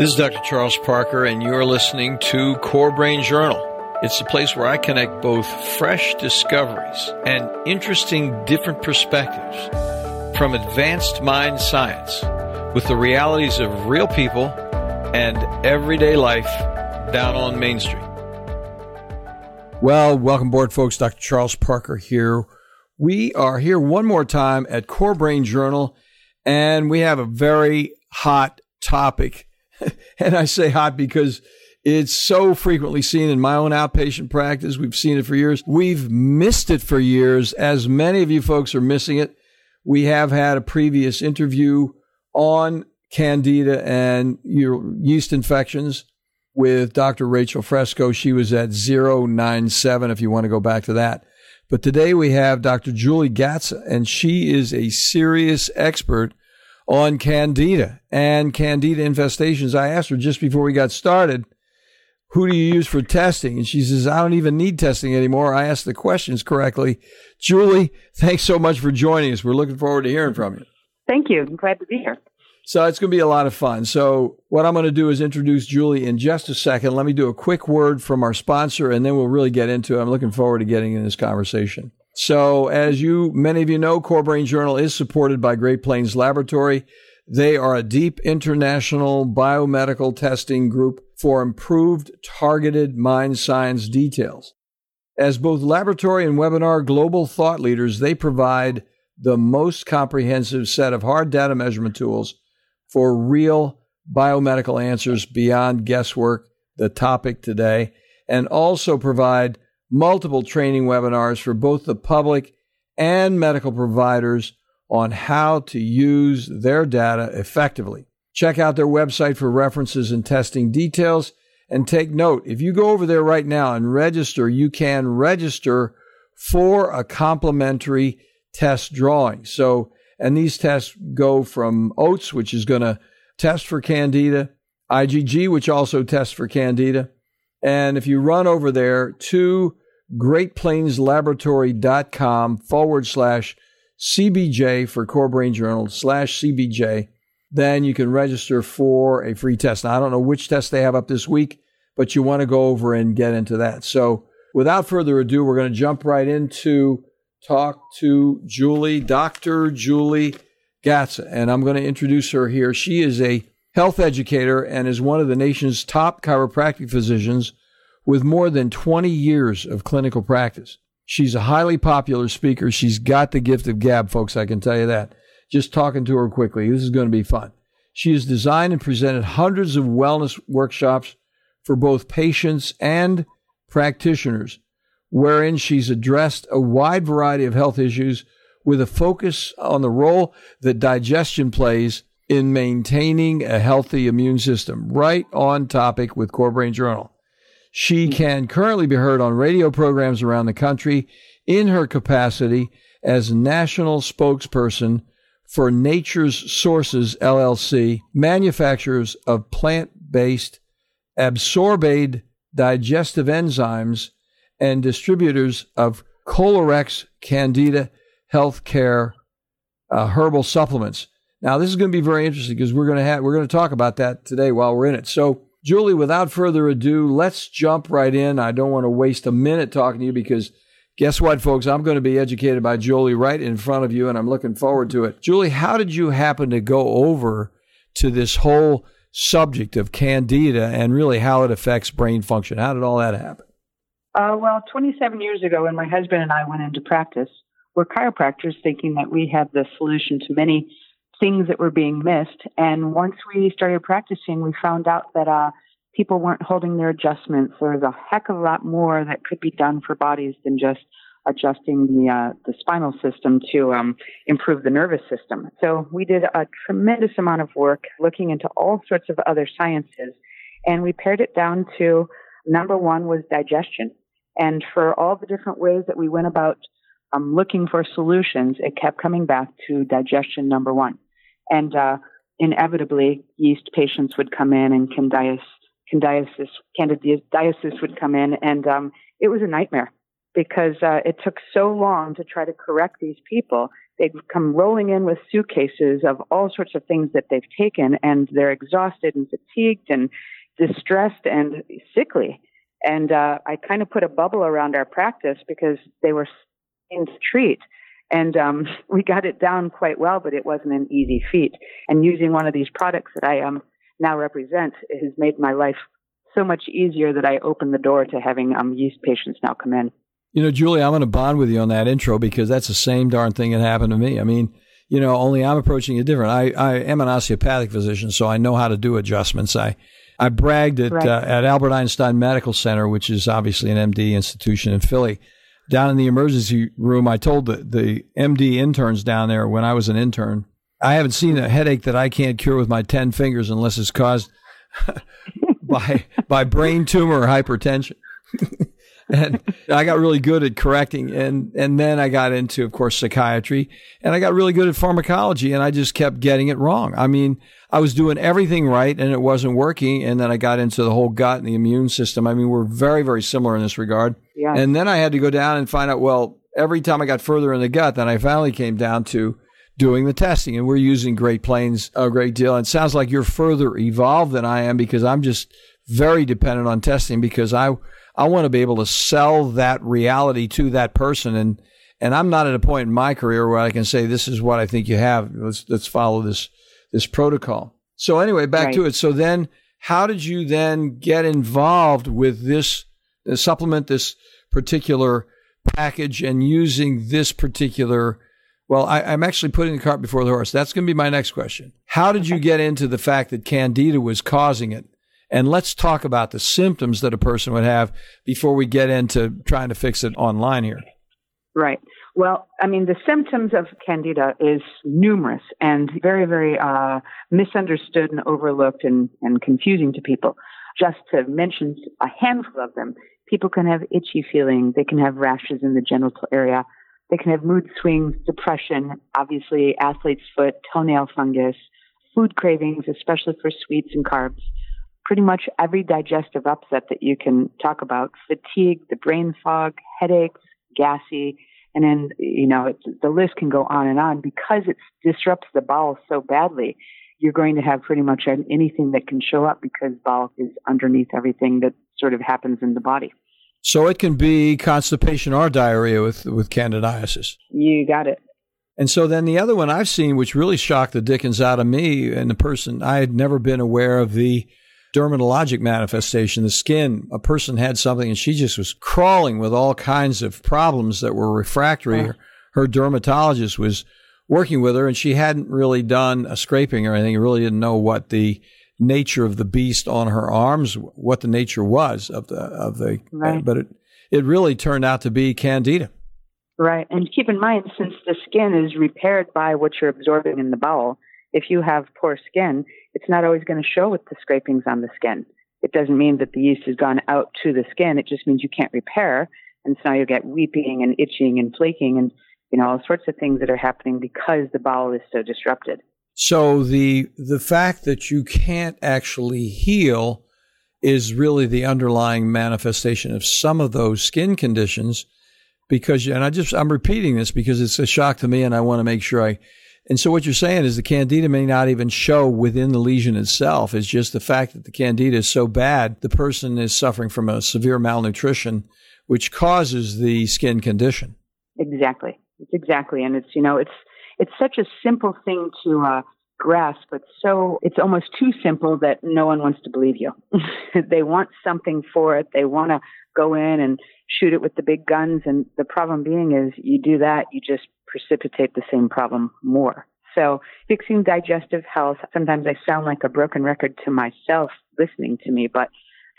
This is Dr. Charles Parker, and you're listening to Core Brain Journal. It's the place where I connect both fresh discoveries and interesting different perspectives from advanced mind science with the realities of real people and everyday life down on Main Street. Well, welcome aboard, folks. Dr. Charles Parker here. We are here one more time at Core Brain Journal, and we have a very hot topic. and I say hot because it's so frequently seen in my own outpatient practice. We've seen it for years. We've missed it for years, as many of you folks are missing it. We have had a previous interview on candida and your yeast infections with Dr. Rachel Fresco. She was at 097 if you want to go back to that. But today we have Dr. Julie Gatza, and she is a serious expert on candida and candida infestations. I asked her just before we got started, who do you use for testing? And she says, I don't even need testing anymore. I asked the questions correctly. Julie, thanks so much for joining us. We're looking forward to hearing from you. Thank you. I'm glad to be here. So it's going to be a lot of fun. So what I'm going to do is introduce Julie in just a second. Let me do a quick word from our sponsor and then we'll really get into it. I'm looking forward to getting in this conversation. So as you, many of you know, Core Brain Journal is supported by Great Plains Laboratory. They are a deep international biomedical testing group for improved targeted mind science details. As both laboratory and webinar global thought leaders, they provide the most comprehensive set of hard data measurement tools for real biomedical answers beyond guesswork, the topic today, and also provide multiple training webinars for both the public and medical providers on how to use their data effectively. Check out their website for references and testing details. And take note, if you go over there right now and register, you can register for a complimentary test drawing. So, and these tests go from OATS, which is going to test for Candida, IgG, which also tests for Candida. And if you run over there to greatplainslaboratory.com forward slash CBJ for Core Brain Journal slash CBJ. Then you can register for a free test. Now, I don't know which test they have up this week, but you want to go over and get into that. So without further ado, we're going to jump right into talk to Julie, Dr. Julie Gatza, and I'm going to introduce her here. She is a health educator and is one of the nation's top chiropractic physicians with more than 20 years of clinical practice. She's a highly popular speaker. She's got the gift of gab, folks. I can tell you that. Just talking to her quickly. This is going to be fun. She has designed and presented hundreds of wellness workshops for both patients and practitioners, wherein she's addressed a wide variety of health issues with a focus on the role that digestion plays in maintaining a healthy immune system. Right on topic with Core Brain Journal. She hmm. can currently be heard on radio programs around the country in her capacity as national spokesperson for Nature's Sources LLC, manufacturers of plant based Absorbaid digestive enzymes and distributors of Kolorex Candida Healthcare uh, herbal supplements. Now, this is going to be very interesting because we're going to have we're going to talk about that today while we're in it. So, Julie, without further ado, let's jump right in. I don't want to waste a minute talking to you because guess what, folks? I'm going to be educated by Julie right in front of you, and I'm looking forward to it. Julie, how did you happen to go over to this whole subject of candida and really how it affects brain function? How did all that happen? Uh, well, 27 years ago, when my husband and I went into practice, we're chiropractors thinking that we had the solution to many things that were being missed. And once we started practicing, we found out that uh, people weren't holding their adjustments. There was a heck of a lot more that could be done for bodies than just adjusting the uh, the spinal system to um, improve the nervous system. So we did a tremendous amount of work looking into all sorts of other sciences, and we pared it down to number one was digestion. And for all the different ways that we went about um, looking for solutions, it kept coming back to digestion number one. And uh, inevitably, yeast patients would come in and candidiasis, candidiasis, would come in, and um, it was a nightmare because uh, it took so long to try to correct these people they'd come rolling in with suitcases of all sorts of things that they've taken, and they're exhausted and fatigued and distressed and sickly. And uh, I kind of put a bubble around our practice because they were in to treat. And um, we got it down quite well, but it wasn't an easy feat. And using one of these products that I um, now represent has made my life so much easier that I opened the door to having um, yeast patients now come in. You know, Julie, I'm going to bond with you on that intro because that's the same darn thing that happened to me. I mean, you know, only I'm approaching it different. I, I am an osteopathic physician, so I know how to do adjustments. I, I bragged at, right. uh, at Albert Einstein Medical Center, which is obviously an MD institution in Philly. Down in the emergency room, I told the, the MD interns down there when I was an intern, I haven't seen a headache that I can't cure with my 10 fingers unless it's caused by, by brain tumor or hypertension. and I got really good at correcting. And, and then I got into, of course, psychiatry and I got really good at pharmacology and I just kept getting it wrong. I mean, I was doing everything right and it wasn't working. And then I got into the whole gut and the immune system. I mean, we're very, very similar in this regard. Yeah. And then I had to go down and find out, well, every time I got further in the gut, then I finally came down to doing the testing. And we're using Great Plains a great deal. And it sounds like you're further evolved than I am because I'm just very dependent on testing because I, I want to be able to sell that reality to that person. And, and I'm not at a point in my career where I can say, this is what I think you have. Let's, let's follow this, this protocol. So anyway, back right. to it. So then how did you then get involved with this uh, supplement, this particular package and using this particular well, I, am actually putting the cart before the horse. That's going to be my next question. How did you get into the fact that candida was causing it? And let's talk about the symptoms that a person would have before we get into trying to fix it online here. Right. Well, I mean, the symptoms of candida is numerous and very, very uh, misunderstood and overlooked and, and confusing to people. Just to mention a handful of them, people can have itchy feeling. They can have rashes in the genital area. They can have mood swings, depression, obviously athlete's foot, toenail fungus, food cravings, especially for sweets and carbs pretty much every digestive upset that you can talk about fatigue, the brain fog, headaches, gassy, and then, you know, it, the list can go on and on because it disrupts the bowel so badly. You're going to have pretty much anything that can show up because bowel is underneath everything that sort of happens in the body. So it can be constipation or diarrhea with, with candidiasis. You got it. And so then the other one I've seen, which really shocked the dickens out of me and the person, I had never been aware of the dermatologic manifestation, the skin. A person had something and she just was crawling with all kinds of problems that were refractory. Her, her dermatologist was working with her and she hadn't really done a scraping or anything. Really didn't know what the nature of the beast on her arms, what the nature was of the, of the, right. but it, it really turned out to be candida. Right. And keep in mind, since the skin is repaired by what you're absorbing in the bowel, if you have poor skin, it's not always going to show with the scrapings on the skin. It doesn't mean that the yeast has gone out to the skin. It just means you can't repair. And so now you get weeping and itching and flaking and, you know, all sorts of things that are happening because the bowel is so disrupted. So the, the fact that you can't actually heal is really the underlying manifestation of some of those skin conditions because, and I just, I'm repeating this because it's a shock to me and I want to make sure I and so what you're saying is the candida may not even show within the lesion itself. It's just the fact that the candida is so bad, the person is suffering from a severe malnutrition, which causes the skin condition. Exactly. It's exactly. And it's, you know, it's, it's such a simple thing to uh, grasp, but so it's almost too simple that no one wants to believe you. they want something for it. They want to go in and shoot it with the big guns. And the problem being is you do that, you just precipitate the same problem more. So fixing digestive health, sometimes I sound like a broken record to myself listening to me, but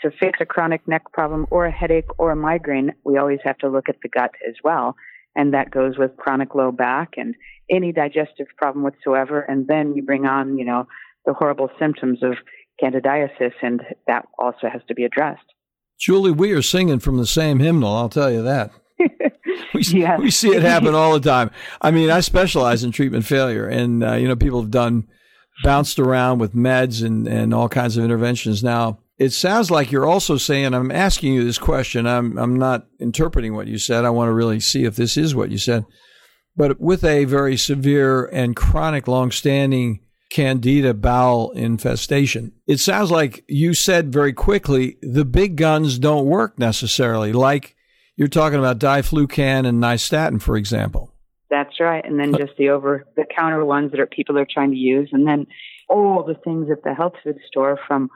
to fix a chronic neck problem or a headache or a migraine, we always have to look at the gut as well. And that goes with chronic low back and any digestive problem whatsoever. And then you bring on, you know, the horrible symptoms of candidiasis, and that also has to be addressed. Julie, we are singing from the same hymnal, I'll tell you that. we, yes. we see it happen all the time. I mean, I specialize in treatment failure, and uh, you know, people have done bounced around with meds and and all kinds of interventions. Now, it sounds like you're also saying, I'm asking you this question. I'm I'm not interpreting what you said. I want to really see if this is what you said. but with a very severe and chronic, long-standing candida bowel infestation. It sounds like you said very quickly the big guns don't work necessarily, like you're talking about diflucan and nystatin, for example. That's right. And then just the over the counter ones that are people are trying to use. And then all the things at the health food store from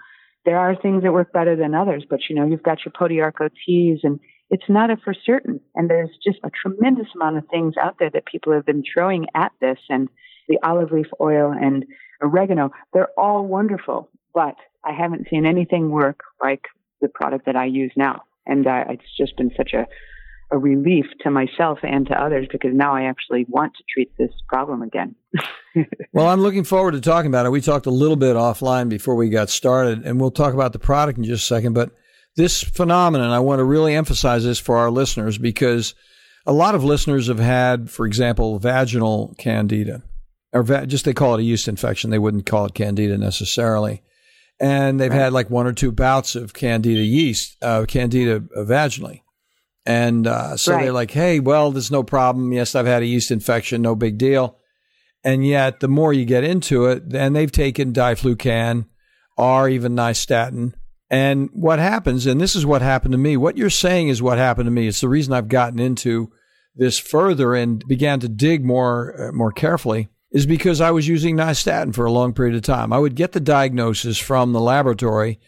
there are things that work better than others, but you know, you've got your Pau d'arco teas and it's not a for certain. And there's just a tremendous amount of things out there that people have been throwing at this and the olive leaf oil and oregano, they're all wonderful, but I haven't seen anything work like the product that I use now. And it's just been such a, a relief to myself and to others because now I actually want to treat this problem again. well, I'm looking forward to talking about it. We talked a little bit offline before we got started, and we'll talk about the product in just a second. But this phenomenon, I want to really emphasize this for our listeners because a lot of listeners have had, for example, vaginal candida, or va- just they call it a yeast infection. They wouldn't call it candida necessarily and they've right. had like one or two bouts of candida yeast, uh, candida vaginally. And uh, so right. they're like, hey, well, there's no problem. Yes, I've had a yeast infection, no big deal. And yet, the more you get into it, then they've taken diflucan or even nystatin. And what happens, and this is what happened to me, what you're saying is what happened to me. It's the reason I've gotten into this further and began to dig more, uh, more carefully is because I was using nystatin for a long period of time. I would get the diagnosis from the laboratory,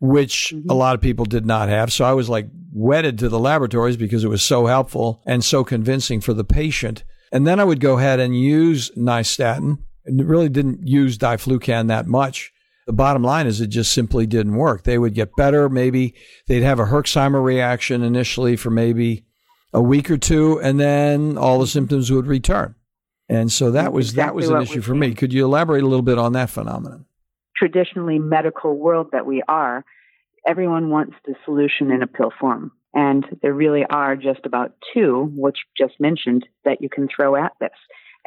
which mm-hmm. a lot of people did not have. So I was like wedded to the laboratories because it was so helpful and so convincing for the patient. And then I would go ahead and use nystatin and really didn't use diflucan that much. The bottom line is it just simply didn't work. They would get better. Maybe they'd have a Herxheimer reaction initially for maybe a week or two, and then all the symptoms would return. And so that was exactly that was an issue for me. Could you elaborate a little bit on that phenomenon? Traditionally medical world that we are, everyone wants the solution in a pill form. And there really are just about two, which you just mentioned, that you can throw at this.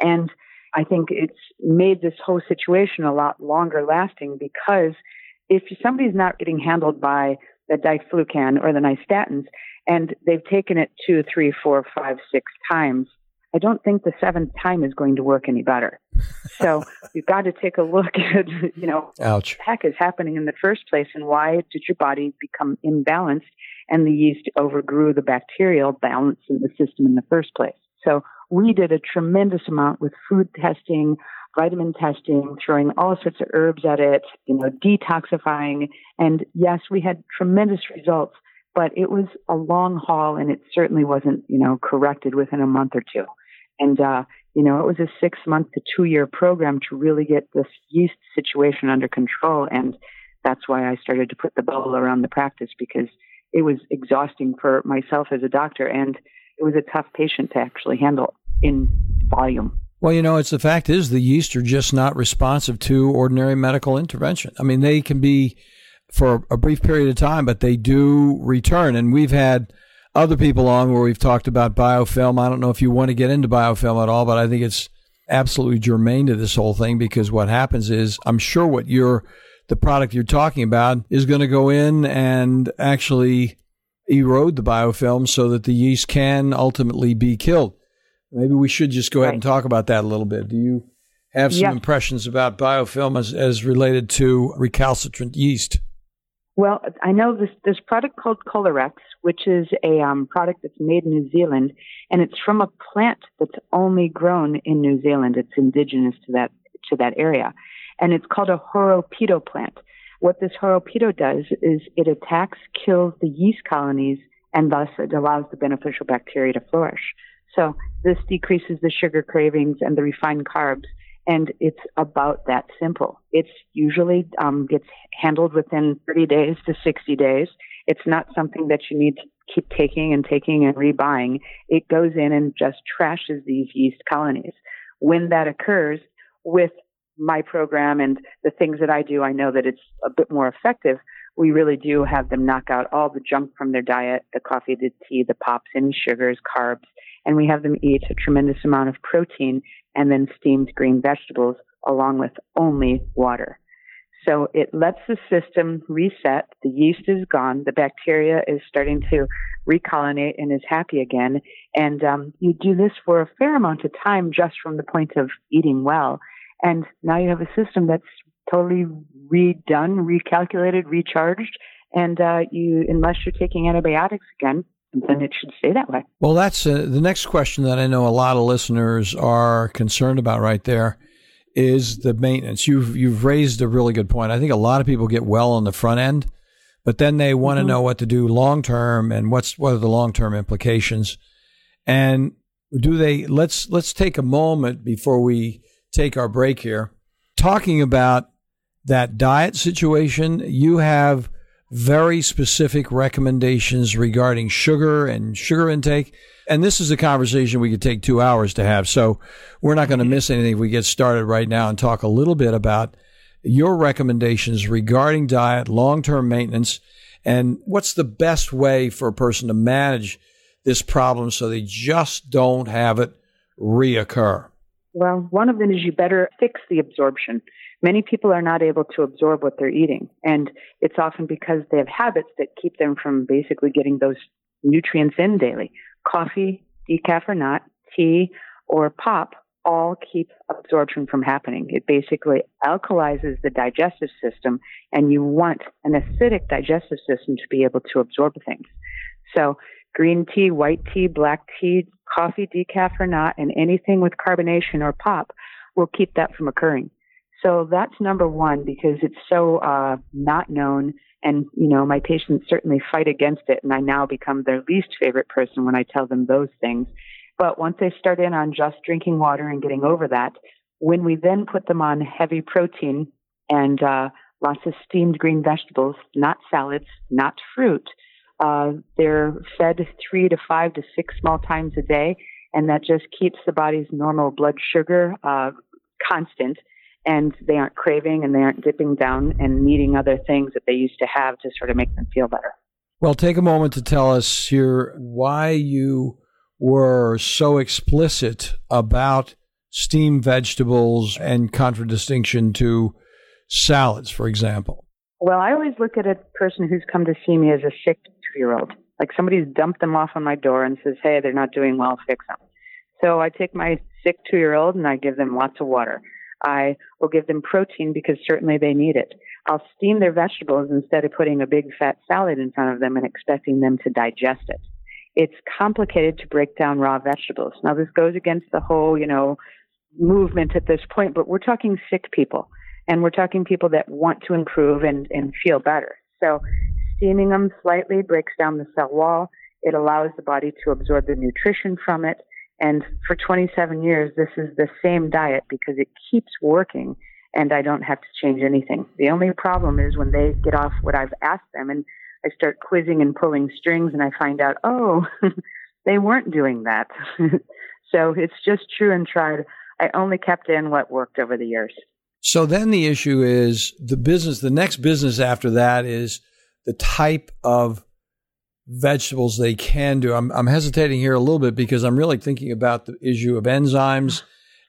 And I think it's made this whole situation a lot longer lasting because if somebody's not getting handled by the diflucan or the nystatins and they've taken it two, three, four, five, six times, I don't think the seventh time is going to work any better. So you've got to take a look at, you know, Ouch. what the heck is happening in the first place and why did your body become imbalanced and the yeast overgrew the bacterial balance in the system in the first place. So we did a tremendous amount with food testing, vitamin testing, throwing all sorts of herbs at it, you know, detoxifying. And yes, we had tremendous results but it was a long haul and it certainly wasn't, you know, corrected within a month or two. And, uh, you know, it was a six month to two year program to really get this yeast situation under control. And that's why I started to put the bubble around the practice because it was exhausting for myself as a doctor and it was a tough patient to actually handle in volume. Well, you know, it's the fact is the yeast are just not responsive to ordinary medical intervention. I mean, they can be for a brief period of time, but they do return. And we've had other people on where we've talked about biofilm. I don't know if you want to get into biofilm at all, but I think it's absolutely germane to this whole thing because what happens is I'm sure what you're the product you're talking about is going to go in and actually erode the biofilm so that the yeast can ultimately be killed. Maybe we should just go ahead and talk about that a little bit. Do you have some impressions about biofilm as, as related to recalcitrant yeast? Well, I know this this product called Kolorex, which is a um, product that's made in New Zealand, and it's from a plant that's only grown in New Zealand. It's indigenous to that to that area, and it's called a horopito plant. What this horopito does is it attacks, kills the yeast colonies, and thus it allows the beneficial bacteria to flourish. So this decreases the sugar cravings and the refined carbs and it's about that simple. It's usually um, gets handled within 30 days to 60 days. It's not something that you need to keep taking and taking and rebuying. It goes in and just trashes these yeast colonies. When that occurs with my program and the things that I do, I know that it's a bit more effective. We really do have them knock out all the junk from their diet, the coffee, the tea, the pops, any sugars, carbs, and we have them eat a tremendous amount of protein and then steamed green vegetables along with only water. So it lets the system reset. The yeast is gone. The bacteria is starting to recolonate and is happy again. And um, you do this for a fair amount of time just from the point of eating well. And now you have a system that's totally redone, recalculated, recharged. And uh, you, unless you're taking antibiotics again, then it should stay that way. Well, that's uh, the next question that I know a lot of listeners are concerned about right there is the maintenance. You've you've raised a really good point. I think a lot of people get well on the front end, but then they want to mm-hmm. know what to do long term and what's what are the long term implications. And do they let's let's take a moment before we take our break here talking about that diet situation. You have very specific recommendations regarding sugar and sugar intake. And this is a conversation we could take two hours to have. So we're not going to miss anything if we get started right now and talk a little bit about your recommendations regarding diet, long term maintenance, and what's the best way for a person to manage this problem so they just don't have it reoccur. Well, one of them is you better fix the absorption. Many people are not able to absorb what they're eating, and it's often because they have habits that keep them from basically getting those nutrients in daily. Coffee, decaf or not, tea, or pop all keep absorption from happening. It basically alkalizes the digestive system, and you want an acidic digestive system to be able to absorb things. So, green tea, white tea, black tea, coffee, decaf or not, and anything with carbonation or pop will keep that from occurring. So that's number one because it's so uh, not known. And, you know, my patients certainly fight against it. And I now become their least favorite person when I tell them those things. But once they start in on just drinking water and getting over that, when we then put them on heavy protein and uh, lots of steamed green vegetables, not salads, not fruit, uh, they're fed three to five to six small times a day. And that just keeps the body's normal blood sugar uh, constant and they aren't craving and they aren't dipping down and needing other things that they used to have to sort of make them feel better. Well, take a moment to tell us here why you were so explicit about steamed vegetables and contradistinction to salads, for example. Well, I always look at a person who's come to see me as a sick two year old. Like somebody's dumped them off on my door and says, hey, they're not doing well, fix them. So I take my sick two year old and I give them lots of water. I will give them protein because certainly they need it. I'll steam their vegetables instead of putting a big fat salad in front of them and expecting them to digest it. It's complicated to break down raw vegetables. Now this goes against the whole, you know, movement at this point, but we're talking sick people and we're talking people that want to improve and, and feel better. So steaming them slightly breaks down the cell wall. It allows the body to absorb the nutrition from it. And for 27 years, this is the same diet because it keeps working and I don't have to change anything. The only problem is when they get off what I've asked them and I start quizzing and pulling strings and I find out, oh, they weren't doing that. so it's just true and tried. I only kept in what worked over the years. So then the issue is the business, the next business after that is the type of vegetables they can do. I'm, I'm hesitating here a little bit because I'm really thinking about the issue of enzymes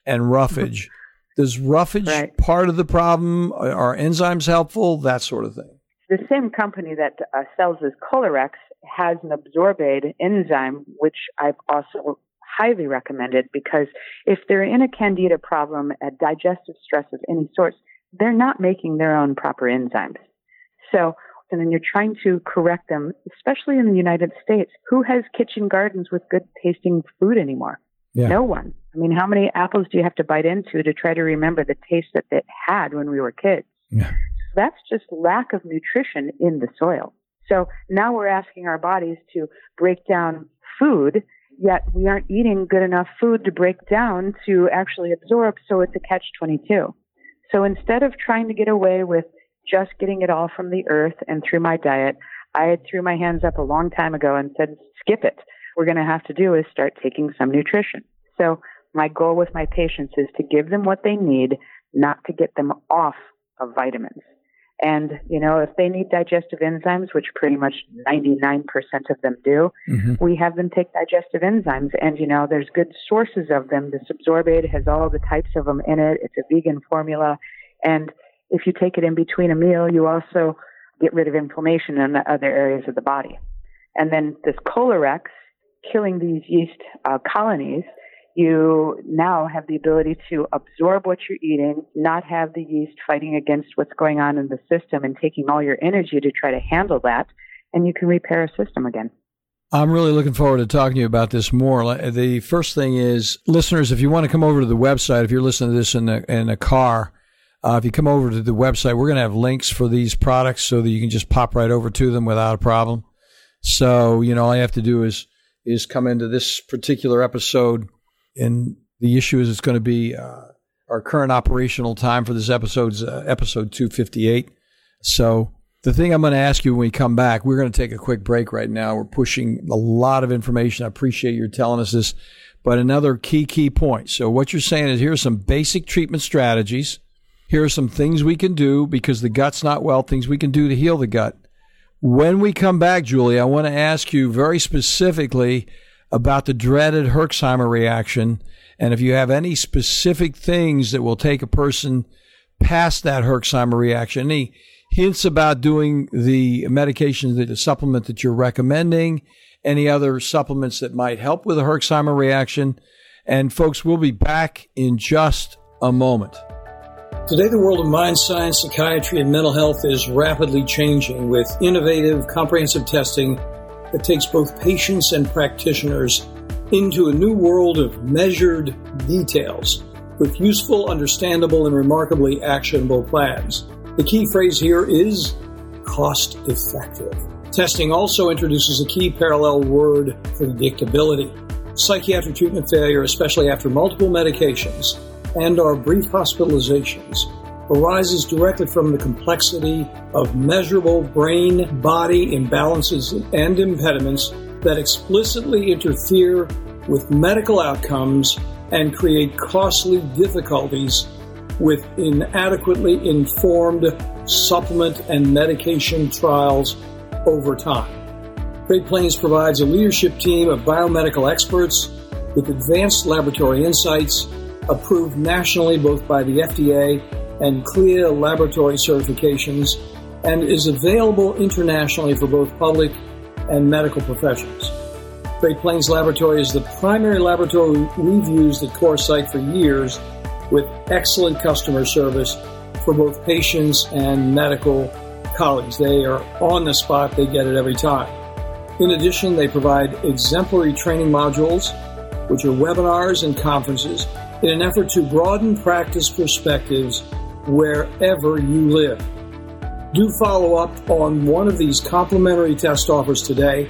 and roughage. Does roughage right. part of the problem? Are enzymes helpful? That sort of thing. The same company that uh, sells this Kolorex has an Absorbaid enzyme, which I've also highly recommended because if they're in a candida problem, a digestive stress of any sort, they're not making their own proper enzymes. So and you're trying to correct them, especially in the United States. Who has kitchen gardens with good tasting food anymore? Yeah. No one. I mean, how many apples do you have to bite into to try to remember the taste that it had when we were kids? Yeah. That's just lack of nutrition in the soil. So now we're asking our bodies to break down food, yet we aren't eating good enough food to break down to actually absorb, so it's a catch 22. So instead of trying to get away with just getting it all from the earth and through my diet, I had threw my hands up a long time ago and said, skip it. We're going to have to do is start taking some nutrition. So my goal with my patients is to give them what they need, not to get them off of vitamins. And, you know, if they need digestive enzymes, which pretty much 99% of them do, mm-hmm. we have them take digestive enzymes. And, you know, there's good sources of them. This Absorbaid has all the types of them in it. It's a vegan formula. And if you take it in between a meal, you also get rid of inflammation in other areas of the body. And then this Kolorex, killing these yeast uh, colonies, you now have the ability to absorb what you're eating, not have the yeast fighting against what's going on in the system and taking all your energy to try to handle that, and you can repair a system again. I'm really looking forward to talking to you about this more. The first thing is, listeners, if you want to come over to the website, if you're listening to this in a, in a car, uh, if you come over to the website, we're going to have links for these products so that you can just pop right over to them without a problem. So, you know, all you have to do is is come into this particular episode, and the issue is it's going to be uh, our current operational time for this episode's uh, episode 258. So, the thing I'm going to ask you when we come back, we're going to take a quick break right now. We're pushing a lot of information. I appreciate you telling us this, but another key key point. So, what you're saying is here are some basic treatment strategies here are some things we can do because the gut's not well, things we can do to heal the gut. When we come back, Julie, I want to ask you very specifically about the dreaded Herxheimer reaction. And if you have any specific things that will take a person past that Herxheimer reaction, any hints about doing the medication, the supplement that you're recommending, any other supplements that might help with the Herxheimer reaction. And folks, we'll be back in just a moment. Today, the world of mind science, psychiatry, and mental health is rapidly changing with innovative, comprehensive testing that takes both patients and practitioners into a new world of measured details with useful, understandable, and remarkably actionable plans. The key phrase here is cost effective. Testing also introduces a key parallel word predictability. Psychiatric treatment failure, especially after multiple medications, and our brief hospitalizations arises directly from the complexity of measurable brain body imbalances and impediments that explicitly interfere with medical outcomes and create costly difficulties with inadequately informed supplement and medication trials over time. Great Plains provides a leadership team of biomedical experts with advanced laboratory insights approved nationally both by the FDA and CLIA laboratory certifications, and is available internationally for both public and medical professionals. Great Plains Laboratory is the primary laboratory we've used at CorePsych for years with excellent customer service for both patients and medical colleagues. They are on the spot, they get it every time. In addition, they provide exemplary training modules, which are webinars and conferences in an effort to broaden practice perspectives wherever you live. Do follow up on one of these complimentary test offers today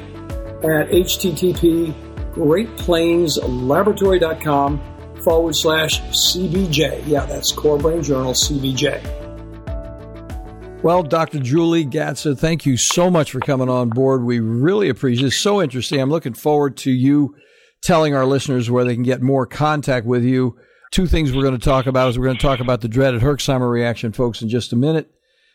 at http greatplainslaboratory.com forward slash CBJ. Yeah, that's Core Brain Journal CBJ. Well, Dr. Julie Gatza, thank you so much for coming on board. We really appreciate it. It's so interesting. I'm looking forward to you telling our listeners where they can get more contact with you. Two things we're going to talk about is we're going to talk about the dreaded Herxheimer reaction, folks, in just a minute.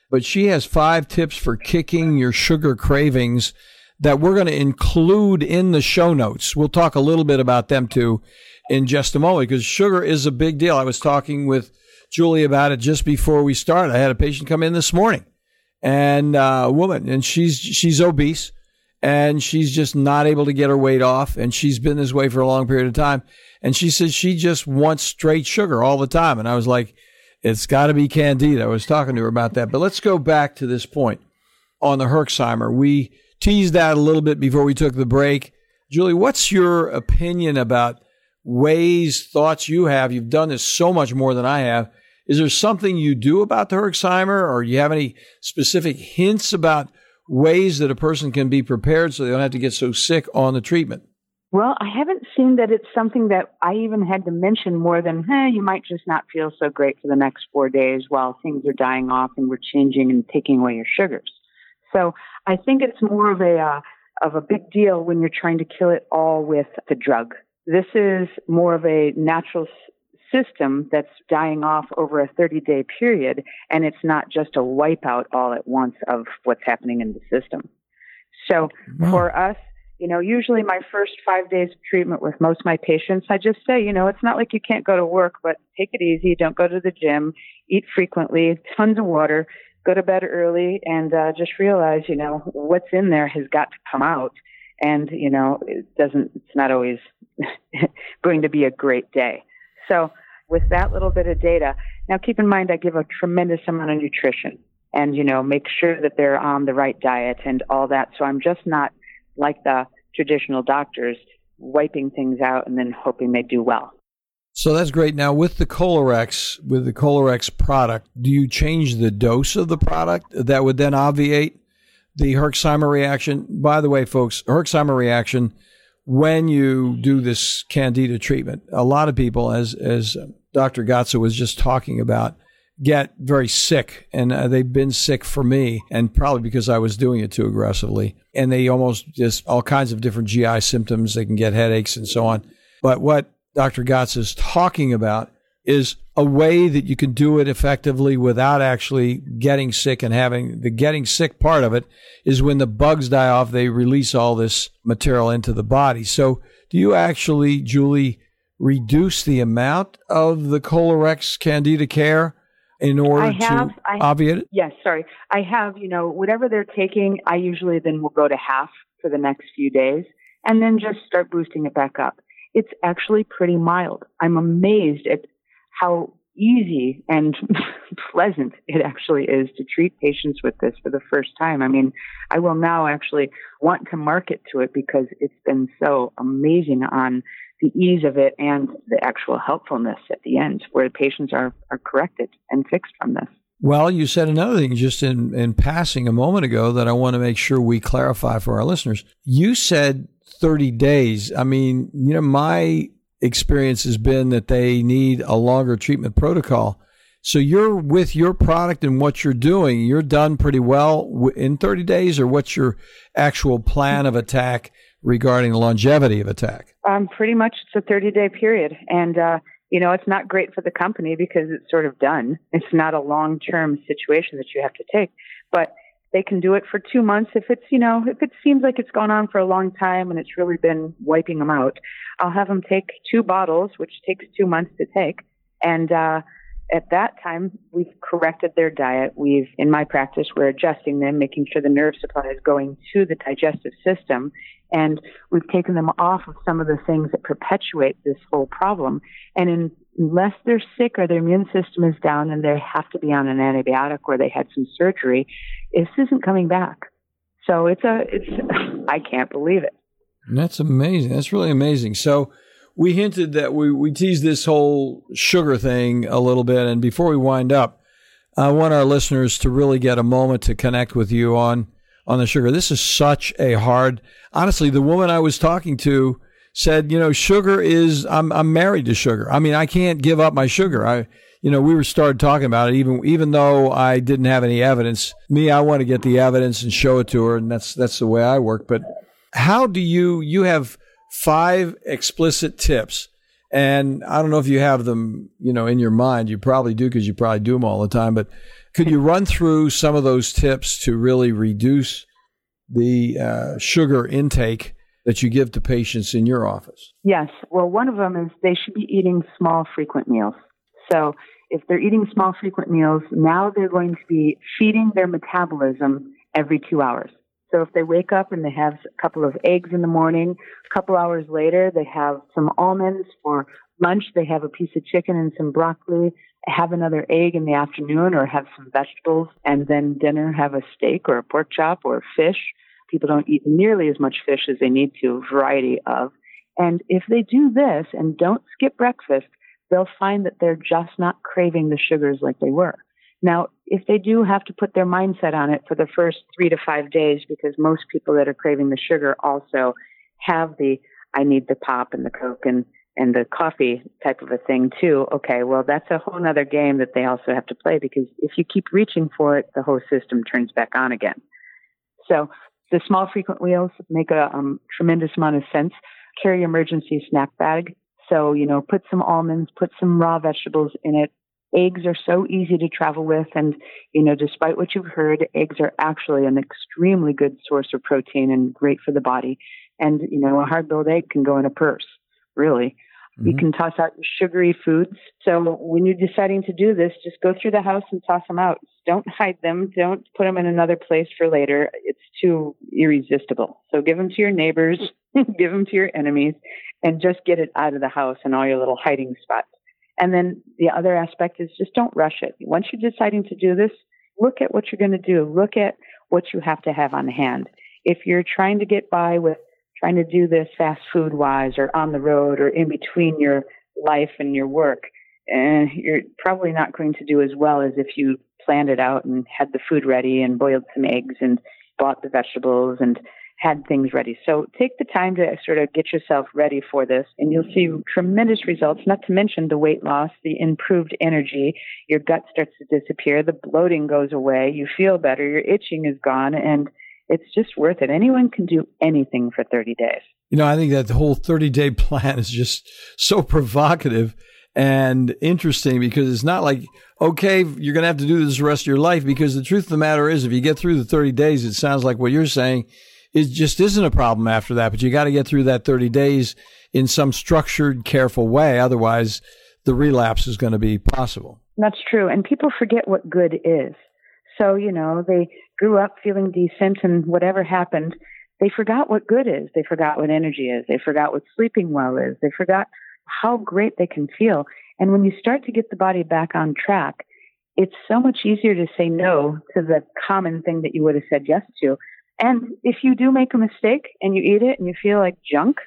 But she has five tips for kicking your sugar cravings that we're going to include in the show notes. We'll talk a little bit about them too in just a moment because sugar is a big deal. I was talking with Julie about it just before we started. I had a patient come in this morning and uh, a woman and she's she's obese and she's just not able to get her weight off. And she's been this way for a long period of time. And she says she just wants straight sugar all the time. And I was like, it's got to be Candida. I was talking to her about that. But let's go back to this point on the Herxheimer. We teased that a little bit before we took the break. Julie, what's your opinion about ways, thoughts you have? You've done this so much more than I have. Is there something you do about the Herxheimer or you have any specific hints about ways that a person can be prepared so they don't have to get so sick on the treatment? Well, I haven't seen that it's something that I even had to mention more than, hey, you might just not feel so great for the next four days while things are dying off and we're changing and taking away your sugars. So I think it's more of a uh, of a big deal when you're trying to kill it all with the drug. This is more of a natural system that's dying off over a 30 day period, and it's not just a wipeout all at once of what's happening in the system. So wow. for us, you know, usually my first five days of treatment with most of my patients, I just say, you know, it's not like you can't go to work, but take it easy. Don't go to the gym. Eat frequently. Tons of water. Go to bed early, and uh, just realize, you know, what's in there has got to come out. And you know, it doesn't. It's not always going to be a great day. So, with that little bit of data, now keep in mind, I give a tremendous amount of nutrition, and you know, make sure that they're on the right diet and all that. So I'm just not like the traditional doctors, wiping things out and then hoping they do well. So that's great. Now, with the Kolorex, with the Kolorex product, do you change the dose of the product that would then obviate the Herxheimer reaction? By the way, folks, Herxheimer reaction, when you do this candida treatment, a lot of people, as, as Dr. Gatza was just talking about, get very sick and uh, they've been sick for me and probably because I was doing it too aggressively and they almost just all kinds of different GI symptoms they can get headaches and so on but what Dr. Gatza is talking about is a way that you can do it effectively without actually getting sick and having the getting sick part of it is when the bugs die off they release all this material into the body so do you actually Julie reduce the amount of the Kolorex Candida care in order have, to I, obviate it? Yes, sorry. I have, you know, whatever they're taking, I usually then will go to half for the next few days and then just start boosting it back up. It's actually pretty mild. I'm amazed at how easy and pleasant it actually is to treat patients with this for the first time. I mean, I will now actually want to market to it because it's been so amazing on the ease of it and the actual helpfulness at the end, where the patients are, are corrected and fixed from this. Well, you said another thing just in, in passing a moment ago that I want to make sure we clarify for our listeners. You said 30 days. I mean, you know, my experience has been that they need a longer treatment protocol. So you're with your product and what you're doing, you're done pretty well in 30 days, or what's your actual plan of attack regarding the longevity of attack? Um, pretty much it's a 30 day period. And, uh, you know, it's not great for the company because it's sort of done. It's not a long term situation that you have to take, but they can do it for two months if it's, you know, if it seems like it's gone on for a long time and it's really been wiping them out. I'll have them take two bottles, which takes two months to take. And, uh, at that time, we've corrected their diet. We've, in my practice, we're adjusting them, making sure the nerve supply is going to the digestive system and we've taken them off of some of the things that perpetuate this whole problem. And in, unless they're sick or their immune system is down and they have to be on an antibiotic or they had some surgery, this isn't coming back. So it's a, it's, I can't believe it. That's amazing. That's really amazing. So we hinted that we, we teased this whole sugar thing a little bit. And before we wind up, I want our listeners to really get a moment to connect with you on on the sugar. This is such a hard. Honestly, the woman I was talking to said, you know, sugar is. I'm I'm married to sugar. I mean, I can't give up my sugar. I, you know, we were started talking about it even even though I didn't have any evidence. Me, I want to get the evidence and show it to her, and that's that's the way I work. But how do you you have five explicit tips? And I don't know if you have them, you know, in your mind. You probably do because you probably do them all the time. But could you run through some of those tips to really reduce the uh, sugar intake that you give to patients in your office? Yes. Well, one of them is they should be eating small, frequent meals. So if they're eating small, frequent meals, now they're going to be feeding their metabolism every two hours. So if they wake up and they have a couple of eggs in the morning, a couple hours later they have some almonds for lunch, they have a piece of chicken and some broccoli, have another egg in the afternoon or have some vegetables and then dinner have a steak or a pork chop or fish. People don't eat nearly as much fish as they need to, a variety of. And if they do this and don't skip breakfast, they'll find that they're just not craving the sugars like they were. Now, if they do have to put their mindset on it for the first three to five days, because most people that are craving the sugar also have the I need the pop and the Coke and and the coffee type of a thing too, okay, well, that's a whole other game that they also have to play because if you keep reaching for it, the whole system turns back on again. So the small frequent meals make a um, tremendous amount of sense. Carry emergency snack bag. So, you know, put some almonds, put some raw vegetables in it. Eggs are so easy to travel with. And, you know, despite what you've heard, eggs are actually an extremely good source of protein and great for the body And, you know, a hard boiled egg can go in a purse, really. Mm-hmm. You can toss out your sugary foods. So when you're deciding to do this, just go through the house and toss them out. Don't hide them. Don't put them in another place for later. It's too irresistible. So give them to your neighbors, give them to your enemies, and just get it out of the house and all your little hiding spots. And then the other aspect is just don't rush it. Once you're deciding to do this, look at what you're going to do. Look at what you have to have on hand. If you're trying to get by with trying to do this fast food wise or on the road or in between your life and your work, and you're probably not going to do as well as if you planned it out and had the food ready and boiled some eggs and bought the vegetables and had things ready. So take the time to sort of get yourself ready for this, and you'll see tremendous results, not to mention the weight loss, the improved energy. Your gut starts to disappear, the bloating goes away, you feel better, your itching is gone, and it's just worth it. Anyone can do anything for 30 days. You know, I think that the whole 30 day plan is just so provocative and interesting because it's not like, okay, you're going to have to do this the rest of your life. Because the truth of the matter is, if you get through the 30 days, it sounds like what you're saying it just isn't a problem after that. But you got to get through that 30 days in some structured, careful way. Otherwise, the relapse is going to be possible. That's true. And people forget what good is. So, you know, they grew up feeling decent and whatever happened, they forgot what good is. They forgot what energy is. They forgot what sleeping well is. They forgot how great they can feel. And when you start to get the body back on track, it's so much easier to say no to the common thing that you would have said yes to and if you do make a mistake and you eat it and you feel like junk,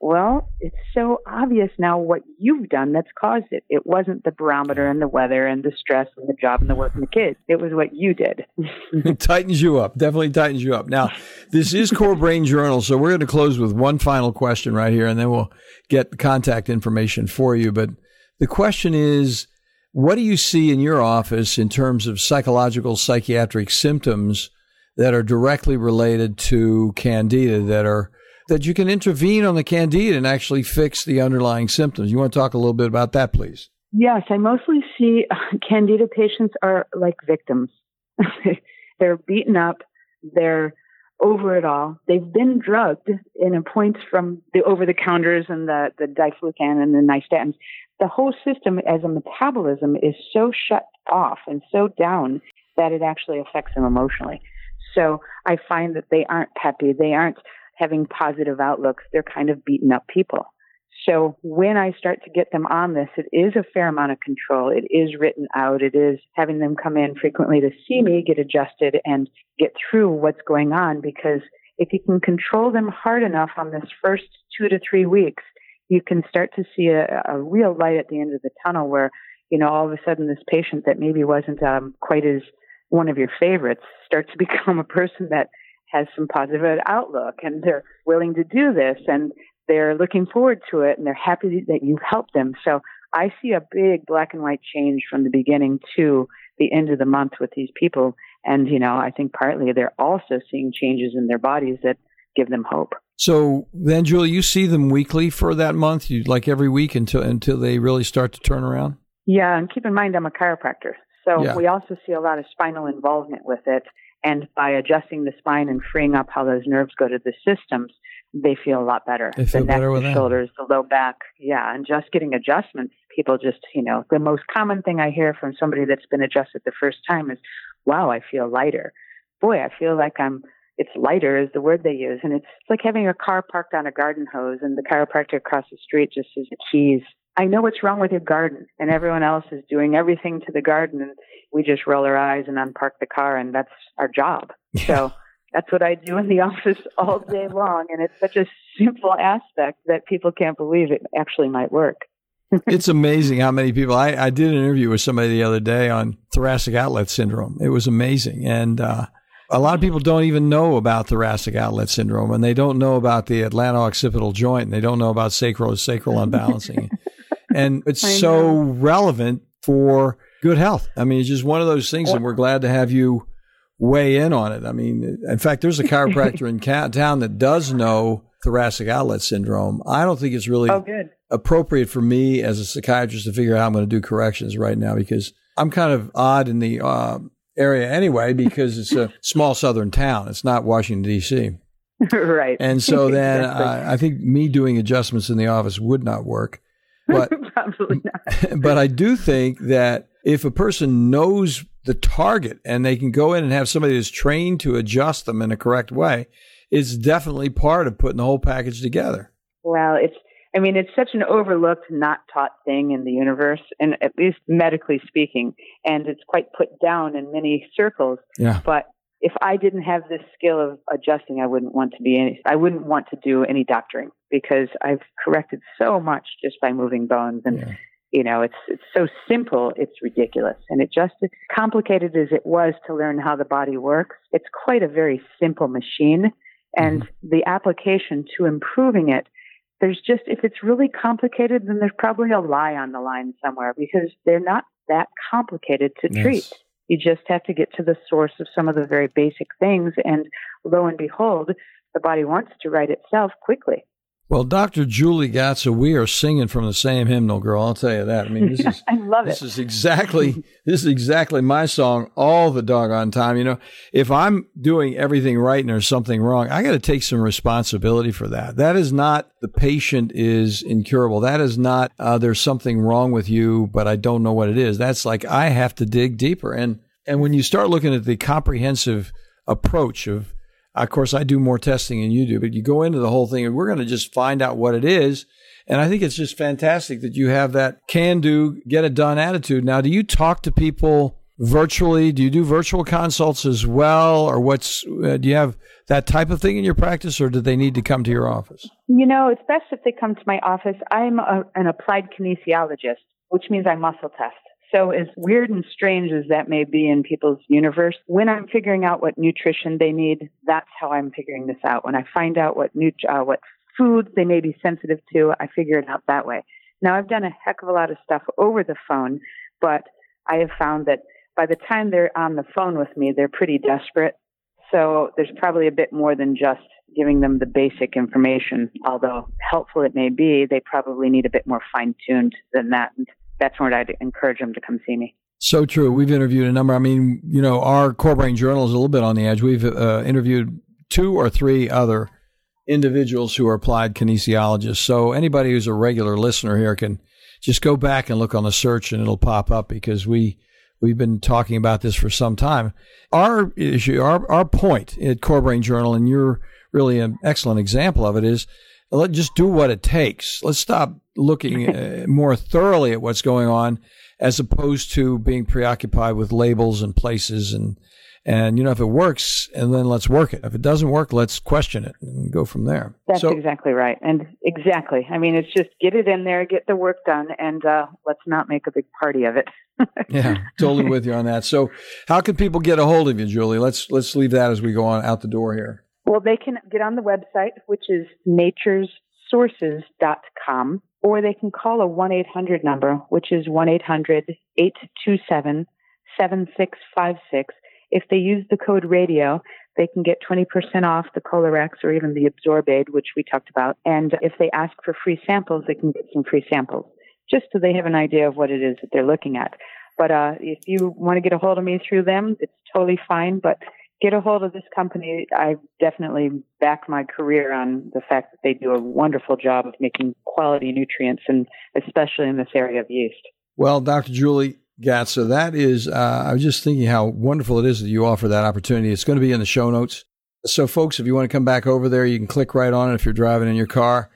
well, it's so obvious now what you've done that's caused it. It wasn't the barometer and the weather and the stress and the job and the work and the kids. It was what you did. it tightens you up. Definitely tightens you up. Now, this is Core Brain Journal, so we're going to close with one final question right here, and then we'll get contact information for you. But the question is, what do you see in your office in terms of psychological psychiatric symptoms that are directly related to candida that are that you can intervene on the candida and actually fix the underlying symptoms. You want to talk a little bit about that, please? Yes, I mostly see uh, candida patients are like victims. they're beaten up, they're over it all. They've been drugged in a points from the over the counters and the, the diflucan and the nystatins. The whole system as a metabolism is so shut off and so down that it actually affects them emotionally. So I find that they aren't peppy. They aren't having positive outlooks. They're kind of beaten up people. So when I start to get them on this, it is a fair amount of control. It is written out. It is having them come in frequently to see me, get adjusted, and get through what's going on. Because if you can control them hard enough on this first two to three weeks, you can start to see a, a real light at the end of the tunnel where, you know, all of a sudden this patient that maybe wasn't um, quite as one of your favorites starts to become a person that has some positive outlook and they're willing to do this and they're looking forward to it and they're happy that you helped them. So I see a big black and white change from the beginning to the end of the month with these people. And, you know, I think partly they're also seeing changes in their bodies that give them hope. So then, Julie, you see them weekly for that month, you like every week until until they really start to turn around. Yeah, and keep in mind I'm a chiropractor, so yeah. we also see a lot of spinal involvement with it. And by adjusting the spine and freeing up how those nerves go to the systems, they feel a lot better. They feel the neck, better with the that. shoulders, the low back. Yeah. And just getting adjustments, people just, you know, the most common thing I hear from somebody that's been adjusted the first time is, wow, I feel lighter. Boy, I feel like I'm, it's lighter is the word they use. And it's like having a car parked on a garden hose and the chiropractor across the street just says, keys, I know what's wrong with your garden, and everyone else is doing everything to the garden, and we just roll our eyes and unpark the car, and that's our job. Yeah. So that's what I do in the office all day long, and it's such a simple aspect that people can't believe it actually might work. it's amazing how many people. I, I did an interview with somebody the other day on thoracic outlet syndrome. It was amazing, and uh, a lot of people don't even know about thoracic outlet syndrome, and they don't know about the atlanto-occipital joint, and they don't know about sacro-sacral unbalancing and it's so relevant for good health. I mean, it's just one of those things, and we're glad to have you weigh in on it. I mean, in fact, there's a chiropractor in town that does know thoracic outlet syndrome. I don't think it's really oh, appropriate for me as a psychiatrist to figure out how I'm going to do corrections right now because I'm kind of odd in the uh, area anyway because it's a small southern town. It's not Washington D.C. right. And so then exactly. uh, I think me doing adjustments in the office would not work. But, Probably not. but I do think that if a person knows the target and they can go in and have somebody that's trained to adjust them in a correct way, it's definitely part of putting the whole package together. Well, it's I mean, it's such an overlooked, not taught thing in the universe, and at least medically speaking, and it's quite put down in many circles. Yeah. But if I didn't have this skill of adjusting, I wouldn't want to be any, I wouldn't want to do any doctoring because I've corrected so much just by moving bones. And, yeah. You know, it's, it's so simple, it's ridiculous. And it just, as complicated as it was to learn how the body works, it's quite a very simple machine. And mm-hmm. the application to improving it, there's just, if it's really complicated, then there's probably a lie on the line somewhere because they're not that complicated to yes. treat. You just have to get to the source of some of the very basic things. And lo and behold, the body wants to right itself quickly. Well, Dr. Julie Gatza, we are singing from the same hymnal, girl. I'll tell you that. I mean, this is I love this it. is exactly this is exactly my song all the doggone time. You know, if I'm doing everything right and there's something wrong, I got to take some responsibility for that. That is not the patient is incurable. That is not uh, there's something wrong with you, but I don't know what it is. That's like I have to dig deeper. And and when you start looking at the comprehensive approach of of course, I do more testing than you do, but you go into the whole thing and we're going to just find out what it is. And I think it's just fantastic that you have that can do, get it done attitude. Now, do you talk to people virtually? Do you do virtual consults as well? Or what's, uh, do you have that type of thing in your practice or do they need to come to your office? You know, it's best if they come to my office. I'm a, an applied kinesiologist, which means I muscle test. So, as weird and strange as that may be in people's universe, when I'm figuring out what nutrition they need, that's how I'm figuring this out. When I find out what nut- uh, what foods they may be sensitive to, I figure it out that way. Now, I've done a heck of a lot of stuff over the phone, but I have found that by the time they're on the phone with me, they're pretty desperate. So, there's probably a bit more than just giving them the basic information. Although helpful it may be, they probably need a bit more fine tuned than that. That's when I'd encourage them to come see me. So true. We've interviewed a number. I mean, you know, our Core Brain Journal is a little bit on the edge. We've uh, interviewed two or three other individuals who are applied kinesiologists. So anybody who's a regular listener here can just go back and look on the search and it'll pop up because we we've been talking about this for some time. Our issue, our our point at Core Brain Journal, and you're really an excellent example of it, is let just do what it takes. Let's stop looking uh, more thoroughly at what's going on as opposed to being preoccupied with labels and places and and you know if it works and then let's work it. If it doesn't work let's question it and go from there. That's so, exactly right. And exactly. I mean it's just get it in there get the work done and uh, let's not make a big party of it. Yeah totally with you on that. So how can people get a hold of you julie? Let's let's leave that as we go on out the door here well, they can get on the website, which is naturesources.com, or they can call a 1 800 number, which is 1 800 827 7656. If they use the code radio, they can get 20% off the Kolorex or even the Absorbaid, which we talked about. And if they ask for free samples, they can get some free samples, just so they have an idea of what it is that they're looking at. But uh, if you want to get a hold of me through them, it's totally fine. But get a hold of this company. I definitely back my career on the fact that they do a wonderful job of making quality nutrients, and especially in this area of yeast. Well, Dr. Julie Gatza, that is, uh, I was just thinking how wonderful it is that you offer that opportunity. It's going to be in the show notes. So, folks, if you want to come back over there, you can click right on it if you're driving in your car,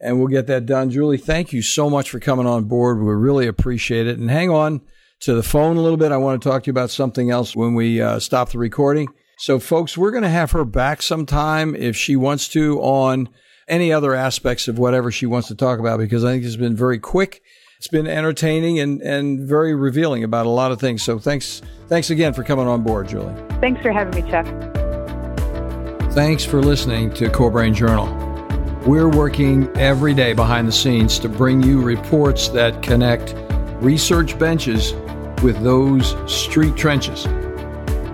and we'll get that done. Julie, thank you so much for coming on board. We really appreciate it. And hang on to the phone a little bit. I want to talk to you about something else when we uh, stop the recording. So, folks, we're going to have her back sometime if she wants to on any other aspects of whatever she wants to talk about because I think it's been very quick. It's been entertaining and, and very revealing about a lot of things. So thanks thanks again for coming on board, Julie. Thanks for having me, Chuck. Thanks for listening to Core Brain Journal. We're working every day behind the scenes to bring you reports that connect research benches with those street trenches.